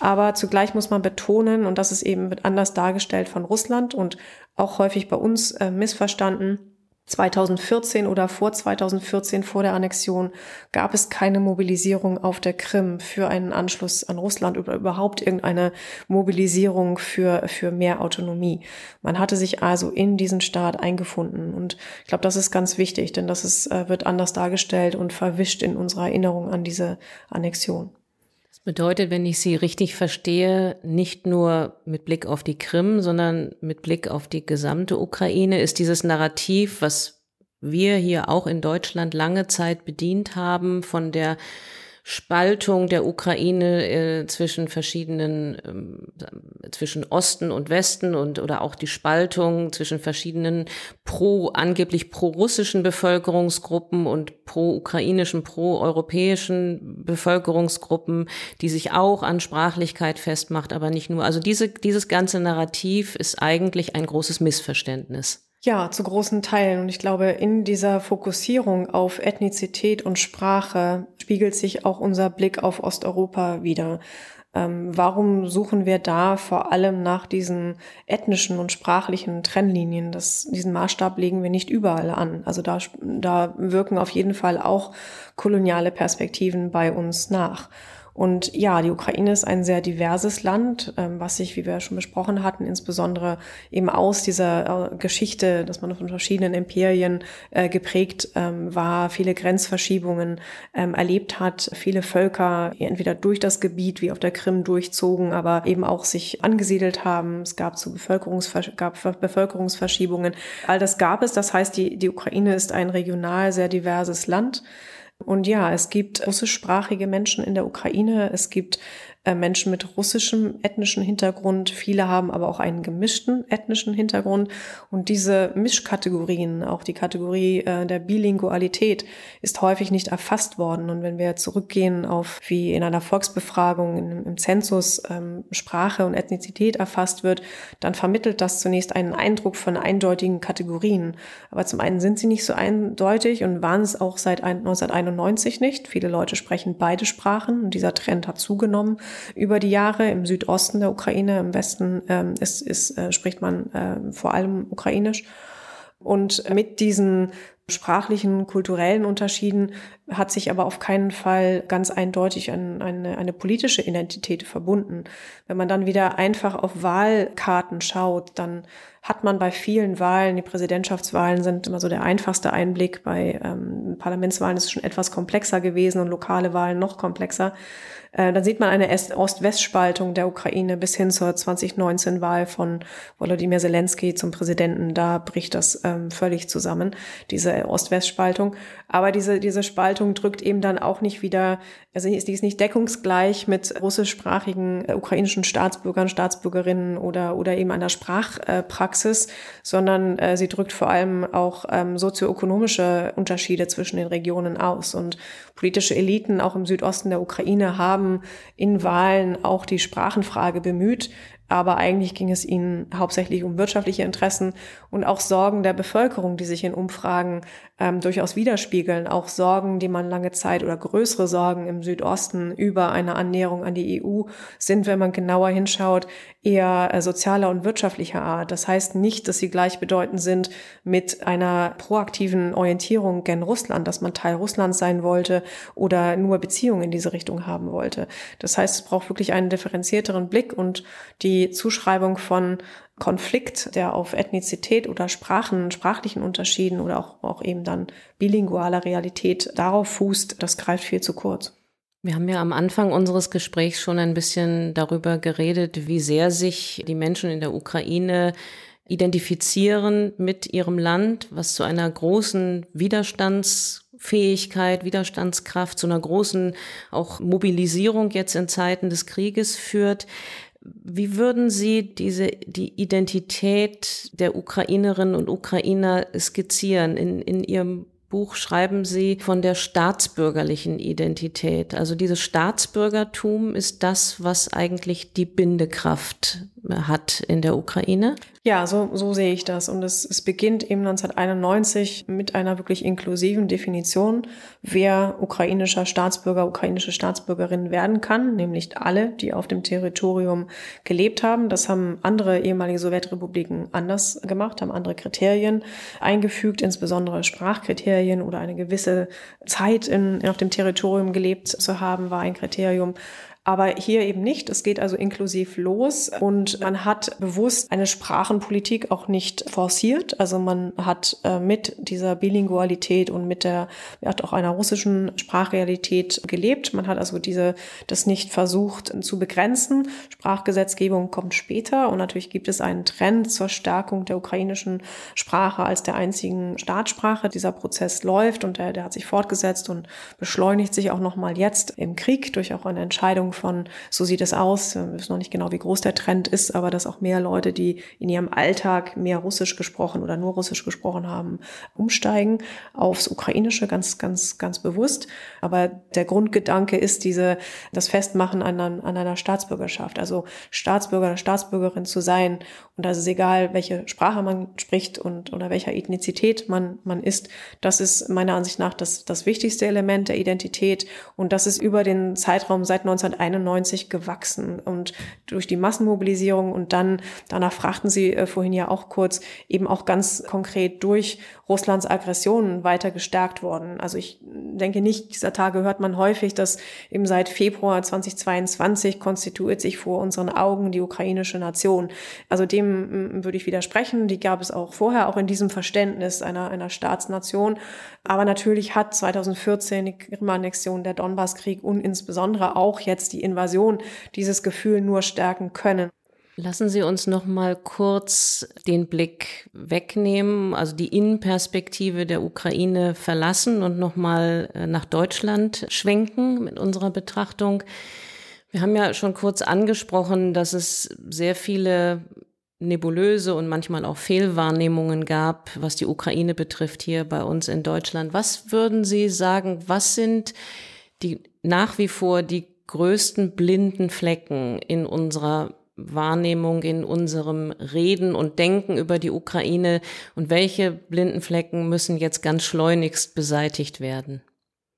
Speaker 1: Aber zugleich muss man betonen, und das ist eben anders dargestellt von Russland und auch häufig bei uns äh, missverstanden, 2014 oder vor 2014, vor der Annexion, gab es keine Mobilisierung auf der Krim für einen Anschluss an Russland oder überhaupt irgendeine Mobilisierung für, für mehr Autonomie. Man hatte sich also in diesen Staat eingefunden. Und ich glaube, das ist ganz wichtig, denn das ist, äh, wird anders dargestellt und verwischt in unserer Erinnerung an diese Annexion
Speaker 2: bedeutet, wenn ich Sie richtig verstehe, nicht nur mit Blick auf die Krim, sondern mit Blick auf die gesamte Ukraine ist dieses Narrativ, was wir hier auch in Deutschland lange Zeit bedient haben, von der Spaltung der Ukraine äh, zwischen verschiedenen, ähm, zwischen Osten und Westen und oder auch die Spaltung zwischen verschiedenen pro, angeblich pro-russischen Bevölkerungsgruppen und pro-ukrainischen, pro-europäischen Bevölkerungsgruppen, die sich auch an Sprachlichkeit festmacht, aber nicht nur. Also diese, dieses ganze Narrativ ist eigentlich ein großes Missverständnis.
Speaker 1: Ja, zu großen Teilen. Und ich glaube, in dieser Fokussierung auf Ethnizität und Sprache spiegelt sich auch unser Blick auf Osteuropa wieder. Ähm, warum suchen wir da vor allem nach diesen ethnischen und sprachlichen Trennlinien? Das, diesen Maßstab legen wir nicht überall an. Also da, da wirken auf jeden Fall auch koloniale Perspektiven bei uns nach. Und ja, die Ukraine ist ein sehr diverses Land, ähm, was sich, wie wir schon besprochen hatten, insbesondere eben aus dieser äh, Geschichte, dass man von verschiedenen Imperien äh, geprägt ähm, war, viele Grenzverschiebungen ähm, erlebt hat, viele Völker entweder durch das Gebiet wie auf der Krim durchzogen, aber eben auch sich angesiedelt haben. Es gab zu Bevölkerungsversch gab Bevölkerungsverschiebungen. All das gab es. Das heißt, die, die Ukraine ist ein regional sehr diverses Land. Und ja, es gibt russischsprachige Menschen in der Ukraine. Es gibt Menschen mit russischem ethnischen Hintergrund. Viele haben aber auch einen gemischten ethnischen Hintergrund. Und diese Mischkategorien, auch die Kategorie äh, der Bilingualität, ist häufig nicht erfasst worden. Und wenn wir zurückgehen auf, wie in einer Volksbefragung im, im Zensus ähm, Sprache und Ethnizität erfasst wird, dann vermittelt das zunächst einen Eindruck von eindeutigen Kategorien. Aber zum einen sind sie nicht so eindeutig und waren es auch seit 1991 nicht. Viele Leute sprechen beide Sprachen und dieser Trend hat zugenommen über die Jahre. Im Südosten der Ukraine, im Westen ähm, ist, ist, äh, spricht man äh, vor allem Ukrainisch. Und mit diesen sprachlichen, kulturellen Unterschieden hat sich aber auf keinen Fall ganz eindeutig an eine, eine politische Identität verbunden. Wenn man dann wieder einfach auf Wahlkarten schaut, dann hat man bei vielen Wahlen, die Präsidentschaftswahlen sind immer so der einfachste Einblick, bei ähm, Parlamentswahlen ist es schon etwas komplexer gewesen und lokale Wahlen noch komplexer. Äh, dann sieht man eine Ost-West-Spaltung der Ukraine bis hin zur 2019-Wahl von Volodymyr Zelensky zum Präsidenten. Da bricht das ähm, völlig zusammen, diese Ost-West-Spaltung. Aber diese, diese Spaltung drückt eben dann auch nicht wieder, also die ist nicht deckungsgleich mit russischsprachigen äh, ukrainischen Staatsbürgern, Staatsbürgerinnen oder, oder eben einer Sprachpraxis, sondern äh, sie drückt vor allem auch ähm, sozioökonomische Unterschiede zwischen den Regionen aus. Und politische Eliten auch im Südosten der Ukraine haben in Wahlen auch die Sprachenfrage bemüht aber eigentlich ging es ihnen hauptsächlich um wirtschaftliche Interessen und auch Sorgen der Bevölkerung, die sich in Umfragen ähm, durchaus widerspiegeln, auch Sorgen, die man lange Zeit oder größere Sorgen im Südosten über eine Annäherung an die EU sind, wenn man genauer hinschaut, eher äh, sozialer und wirtschaftlicher Art. Das heißt nicht, dass sie gleichbedeutend sind mit einer proaktiven Orientierung gen Russland, dass man Teil Russlands sein wollte oder nur Beziehungen in diese Richtung haben wollte. Das heißt, es braucht wirklich einen differenzierteren Blick und die Zuschreibung von Konflikt, der auf Ethnizität oder Sprachen, sprachlichen Unterschieden oder auch, auch eben dann bilingualer Realität darauf fußt, das greift viel zu kurz.
Speaker 2: Wir haben ja am Anfang unseres Gesprächs schon ein bisschen darüber geredet, wie sehr sich die Menschen in der Ukraine identifizieren mit ihrem Land, was zu einer großen Widerstandsfähigkeit, Widerstandskraft, zu einer großen auch Mobilisierung jetzt in Zeiten des Krieges führt. Wie würden Sie diese, die Identität der Ukrainerinnen und Ukrainer skizzieren in, in Ihrem Buch schreiben Sie von der staatsbürgerlichen Identität. Also dieses Staatsbürgertum ist das, was eigentlich die Bindekraft hat in der Ukraine.
Speaker 1: Ja, so, so sehe ich das. Und es, es beginnt eben 1991 mit einer wirklich inklusiven Definition, wer ukrainischer Staatsbürger, ukrainische Staatsbürgerin werden kann, nämlich alle, die auf dem Territorium gelebt haben. Das haben andere ehemalige Sowjetrepubliken anders gemacht, haben andere Kriterien eingefügt, insbesondere Sprachkriterien oder eine gewisse Zeit in, auf dem Territorium gelebt zu haben, war ein Kriterium. Aber hier eben nicht. Es geht also inklusiv los und man hat bewusst eine Sprachenpolitik auch nicht forciert. Also man hat äh, mit dieser Bilingualität und mit der, hat auch einer russischen Sprachrealität gelebt. Man hat also diese, das nicht versucht zu begrenzen. Sprachgesetzgebung kommt später und natürlich gibt es einen Trend zur Stärkung der ukrainischen Sprache als der einzigen Staatssprache. Dieser Prozess läuft und der, der hat sich fortgesetzt und beschleunigt sich auch nochmal jetzt im Krieg durch auch eine Entscheidung von, so sieht es aus, wir wissen noch nicht genau, wie groß der Trend ist, aber dass auch mehr Leute, die in ihrem Alltag mehr Russisch gesprochen oder nur Russisch gesprochen haben, umsteigen aufs Ukrainische, ganz, ganz, ganz bewusst. Aber der Grundgedanke ist diese, das Festmachen an, an einer Staatsbürgerschaft, also Staatsbürger oder Staatsbürgerin zu sein. Und da ist egal, welche Sprache man spricht und oder welcher Ethnizität man, man ist. Das ist meiner Ansicht nach das, das wichtigste Element der Identität. Und das ist über den Zeitraum seit 19 1991 gewachsen. Und durch die Massenmobilisierung und dann, danach fragten Sie äh, vorhin ja auch kurz, eben auch ganz konkret durch Russlands Aggressionen weiter gestärkt worden. Also ich denke nicht, dieser Tage hört man häufig, dass eben seit Februar 2022 konstituiert sich vor unseren Augen die ukrainische Nation. Also dem mm, würde ich widersprechen. Die gab es auch vorher, auch in diesem Verständnis einer, einer Staatsnation. Aber natürlich hat 2014 die Krim-Annexion, der Donbasskrieg und insbesondere auch jetzt die Invasion dieses Gefühl nur stärken können.
Speaker 2: Lassen Sie uns noch mal kurz den Blick wegnehmen, also die Innenperspektive der Ukraine verlassen und noch mal äh, nach Deutschland schwenken mit unserer Betrachtung. Wir haben ja schon kurz angesprochen, dass es sehr viele nebulöse und manchmal auch Fehlwahrnehmungen gab, was die Ukraine betrifft hier bei uns in Deutschland. Was würden Sie sagen, was sind die nach wie vor die größten blinden Flecken in unserer Wahrnehmung, in unserem Reden und Denken über die Ukraine und welche blinden Flecken müssen jetzt ganz schleunigst beseitigt werden?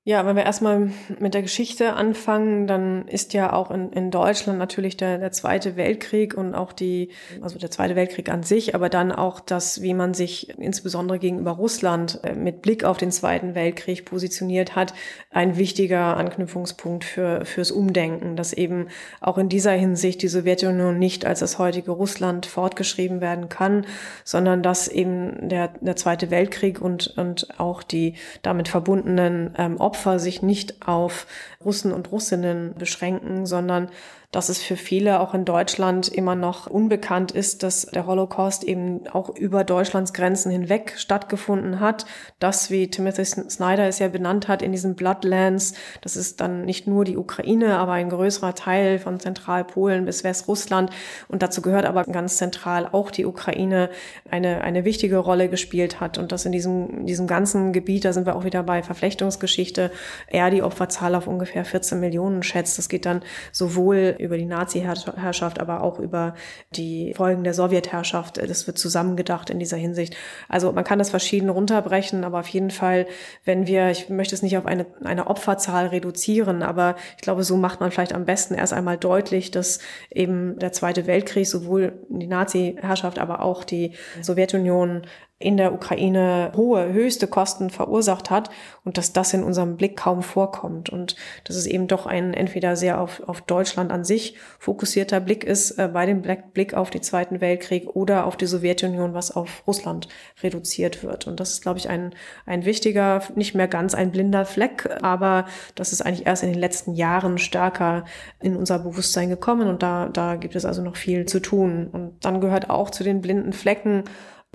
Speaker 1: Ja, wenn wir erstmal mit der Geschichte anfangen, dann ist ja auch in, in Deutschland natürlich der, der Zweite Weltkrieg und auch die, also der Zweite Weltkrieg an sich, aber dann auch das, wie man sich insbesondere gegenüber Russland äh, mit Blick auf den Zweiten Weltkrieg positioniert hat, ein wichtiger Anknüpfungspunkt für, fürs Umdenken, dass eben auch in dieser Hinsicht die Sowjetunion nicht als das heutige Russland fortgeschrieben werden kann, sondern dass eben der, der Zweite Weltkrieg und, und auch die damit verbundenen ähm, sich nicht auf Russen und Russinnen beschränken, sondern dass es für viele auch in Deutschland immer noch unbekannt ist, dass der Holocaust eben auch über Deutschlands Grenzen hinweg stattgefunden hat. Das, wie Timothy Snyder es ja benannt hat, in diesen Bloodlands, das ist dann nicht nur die Ukraine, aber ein größerer Teil von Zentralpolen bis Westrussland. Und dazu gehört aber ganz zentral auch die Ukraine eine, eine wichtige Rolle gespielt hat. Und das in diesem, in diesem ganzen Gebiet, da sind wir auch wieder bei Verflechtungsgeschichte, Geschichte er die Opferzahl auf ungefähr 14 Millionen schätzt. Das geht dann sowohl über die Nazi-Herrschaft, aber auch über die Folgen der Sowjetherrschaft. Das wird zusammengedacht in dieser Hinsicht. Also man kann das verschieden runterbrechen, aber auf jeden Fall, wenn wir, ich möchte es nicht auf eine, eine Opferzahl reduzieren, aber ich glaube, so macht man vielleicht am besten erst einmal deutlich, dass eben der Zweite Weltkrieg sowohl die Nazi-Herrschaft, aber auch die Sowjetunion in der Ukraine hohe, höchste Kosten verursacht hat und dass das in unserem Blick kaum vorkommt und dass es eben doch ein entweder sehr auf, auf Deutschland an sich fokussierter Blick ist, äh, bei dem Blick auf den Zweiten Weltkrieg oder auf die Sowjetunion, was auf Russland reduziert wird. Und das ist, glaube ich, ein, ein wichtiger, nicht mehr ganz ein blinder Fleck, aber das ist eigentlich erst in den letzten Jahren stärker in unser Bewusstsein gekommen und da, da gibt es also noch viel zu tun. Und dann gehört auch zu den blinden Flecken,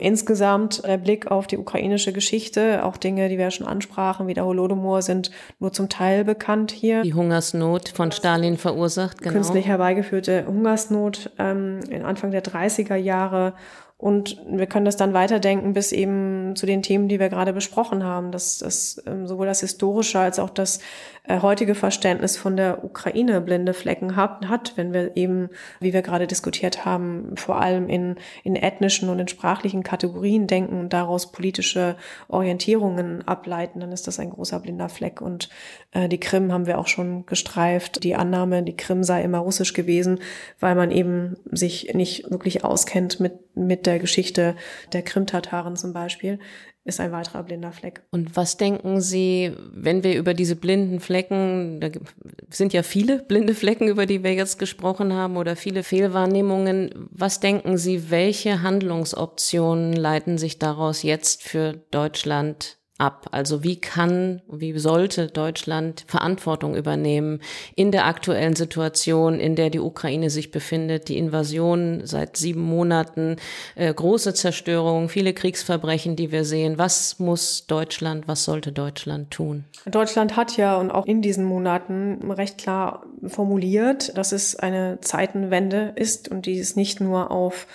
Speaker 1: Insgesamt der Blick auf die ukrainische Geschichte, auch Dinge, die wir schon ansprachen, wie der Holodomor, sind nur zum Teil bekannt hier.
Speaker 2: Die Hungersnot von Stalin verursacht,
Speaker 1: genau. Künstlich herbeigeführte Hungersnot ähm, in Anfang der 30er Jahre und wir können das dann weiterdenken bis eben zu den Themen, die wir gerade besprochen haben, dass das ähm, sowohl das historische als auch das äh, heutige Verständnis von der Ukraine blinde Flecken hat, hat, wenn wir eben, wie wir gerade diskutiert haben, vor allem in, in ethnischen und in sprachlichen Kategorien denken und daraus politische Orientierungen ableiten, dann ist das ein großer blinder Fleck. Und äh, die Krim haben wir auch schon gestreift. Die Annahme, die Krim sei immer russisch gewesen, weil man eben sich nicht wirklich auskennt mit, mit der Geschichte der Krim-Tataren zum Beispiel, ist ein weiterer blinder Fleck.
Speaker 2: Und was denken Sie, wenn wir über diese blinden Flecken, da sind ja viele blinde Flecken, über die wir jetzt gesprochen haben, oder viele Fehlwahrnehmungen, was denken Sie, welche Handlungsoptionen leiten sich daraus jetzt für Deutschland ab? Also wie kann, wie sollte Deutschland Verantwortung übernehmen in der aktuellen Situation, in der die Ukraine sich befindet, die Invasion seit sieben Monaten, äh, große Zerstörung, viele Kriegsverbrechen, die wir sehen. Was muss Deutschland, was sollte Deutschland tun?
Speaker 1: Deutschland hat ja und auch in diesen Monaten recht klar formuliert, dass es eine Zeitenwende ist und die ist nicht nur auf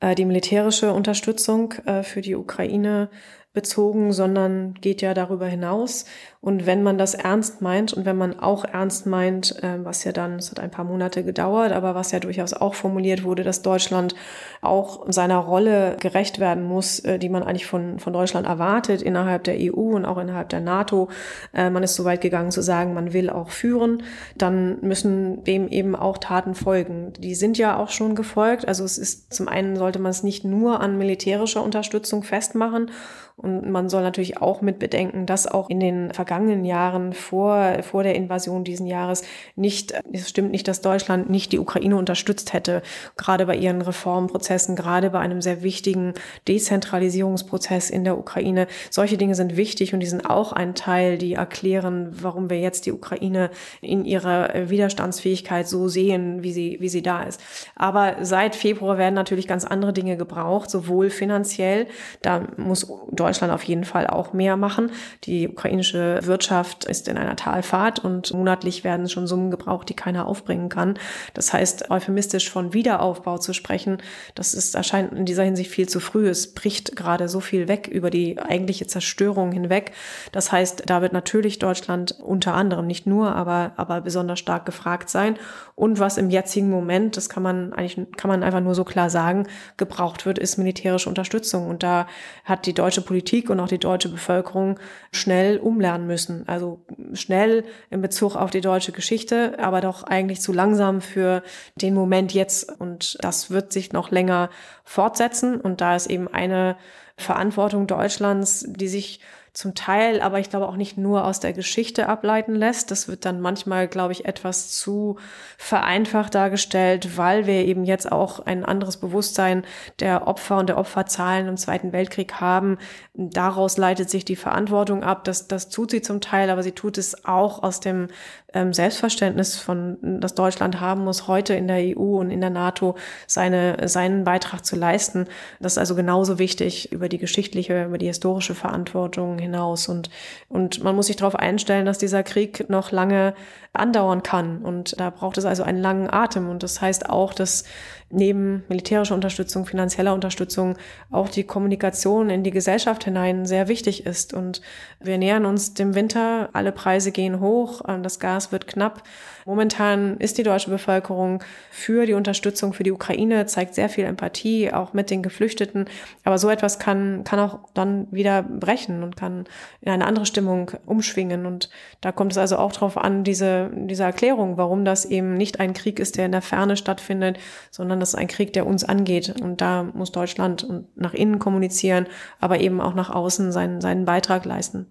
Speaker 1: äh, die militärische Unterstützung äh, für die Ukraine bezogen, sondern geht ja darüber hinaus. Und wenn man das ernst meint und wenn man auch ernst meint, äh, was ja dann, es hat ein paar Monate gedauert, aber was ja durchaus auch formuliert wurde, dass Deutschland auch seiner Rolle gerecht werden muss, äh, die man eigentlich von, von Deutschland erwartet innerhalb der EU und auch innerhalb der NATO. Äh, man ist so weit gegangen zu sagen, man will auch führen, dann müssen dem eben auch Taten folgen. Die sind ja auch schon gefolgt. Also es ist zum einen sollte man es nicht nur an militärischer Unterstützung festmachen, und man soll natürlich auch mit bedenken, dass auch in den vergangenen Jahren vor, vor der Invasion diesen Jahres nicht, es stimmt nicht, dass Deutschland nicht die Ukraine unterstützt hätte, gerade bei ihren Reformprozessen, gerade bei einem sehr wichtigen Dezentralisierungsprozess in der Ukraine. Solche Dinge sind wichtig und die sind auch ein Teil, die erklären, warum wir jetzt die Ukraine in ihrer Widerstandsfähigkeit so sehen, wie sie, wie sie da ist. Aber seit Februar werden natürlich ganz andere Dinge gebraucht, sowohl finanziell, da muss auf jeden Fall auch mehr machen. Die ukrainische Wirtschaft ist in einer Talfahrt und monatlich werden schon Summen gebraucht, die keiner aufbringen kann. Das heißt, euphemistisch von Wiederaufbau zu sprechen, das ist, erscheint in dieser Hinsicht viel zu früh. Es bricht gerade so viel weg über die eigentliche Zerstörung hinweg. Das heißt, da wird natürlich Deutschland unter anderem, nicht nur, aber, aber besonders stark gefragt sein. Und was im jetzigen Moment, das kann man eigentlich, kann man einfach nur so klar sagen, gebraucht wird, ist militärische Unterstützung. Und da hat die deutsche Politik und auch die deutsche Bevölkerung schnell umlernen müssen. Also schnell in Bezug auf die deutsche Geschichte, aber doch eigentlich zu langsam für den Moment jetzt. Und das wird sich noch länger fortsetzen. Und da ist eben eine Verantwortung Deutschlands, die sich zum Teil, aber ich glaube auch nicht nur aus der Geschichte ableiten lässt. Das wird dann manchmal, glaube ich, etwas zu vereinfacht dargestellt, weil wir eben jetzt auch ein anderes Bewusstsein der Opfer und der Opferzahlen im Zweiten Weltkrieg haben. Daraus leitet sich die Verantwortung ab. Das, das tut sie zum Teil, aber sie tut es auch aus dem ähm, Selbstverständnis von, das Deutschland haben muss, heute in der EU und in der NATO seine, seinen Beitrag zu leisten. Das ist also genauso wichtig, über die geschichtliche, über die historische Verantwortung hinaus. Und, und man muss sich darauf einstellen, dass dieser Krieg noch lange andauern kann. Und da braucht es also einen langen Atem. Und das heißt auch, dass neben militärischer Unterstützung, finanzieller Unterstützung auch die Kommunikation in die Gesellschaft hinein sehr wichtig ist. Und wir nähern uns dem Winter, alle Preise gehen hoch, das Gas wird knapp. Momentan ist die deutsche Bevölkerung für die Unterstützung für die Ukraine, zeigt sehr viel Empathie, auch mit den Geflüchteten. Aber so etwas kann, kann auch dann wieder brechen und kann in eine andere Stimmung umschwingen. Und da kommt es also auch darauf an, diese, diese Erklärung, warum das eben nicht ein Krieg ist, der in der Ferne stattfindet, sondern das ist ein Krieg, der uns angeht. Und da muss Deutschland nach innen kommunizieren, aber eben auch nach außen seinen, seinen Beitrag leisten.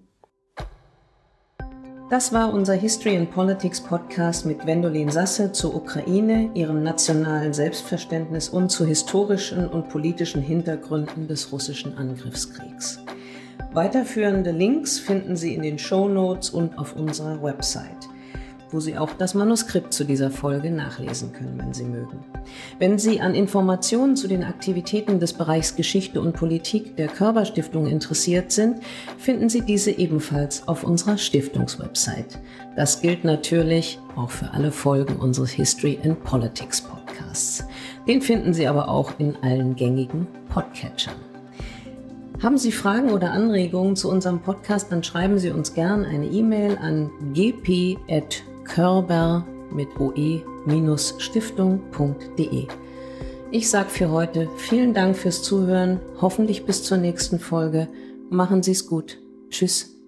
Speaker 2: Das war unser History and Politics Podcast mit Wendolin Sasse zur Ukraine, ihrem nationalen Selbstverständnis und zu historischen und politischen Hintergründen des russischen Angriffskriegs. Weiterführende Links finden Sie in den Show Notes und auf unserer Website wo Sie auch das Manuskript zu dieser Folge nachlesen können, wenn Sie mögen. Wenn Sie an Informationen zu den Aktivitäten des Bereichs Geschichte und Politik der Körperstiftung interessiert sind, finden Sie diese ebenfalls auf unserer Stiftungswebsite. Das gilt natürlich auch für alle Folgen unseres History and Politics Podcasts. Den finden Sie aber auch in allen gängigen Podcatchern. Haben Sie Fragen oder Anregungen zu unserem Podcast, dann schreiben Sie uns gern eine E-Mail an gp@ körber mit oe-stiftung.de. Ich sage für heute vielen Dank fürs Zuhören, hoffentlich bis zur nächsten Folge. Machen Sie es gut. Tschüss.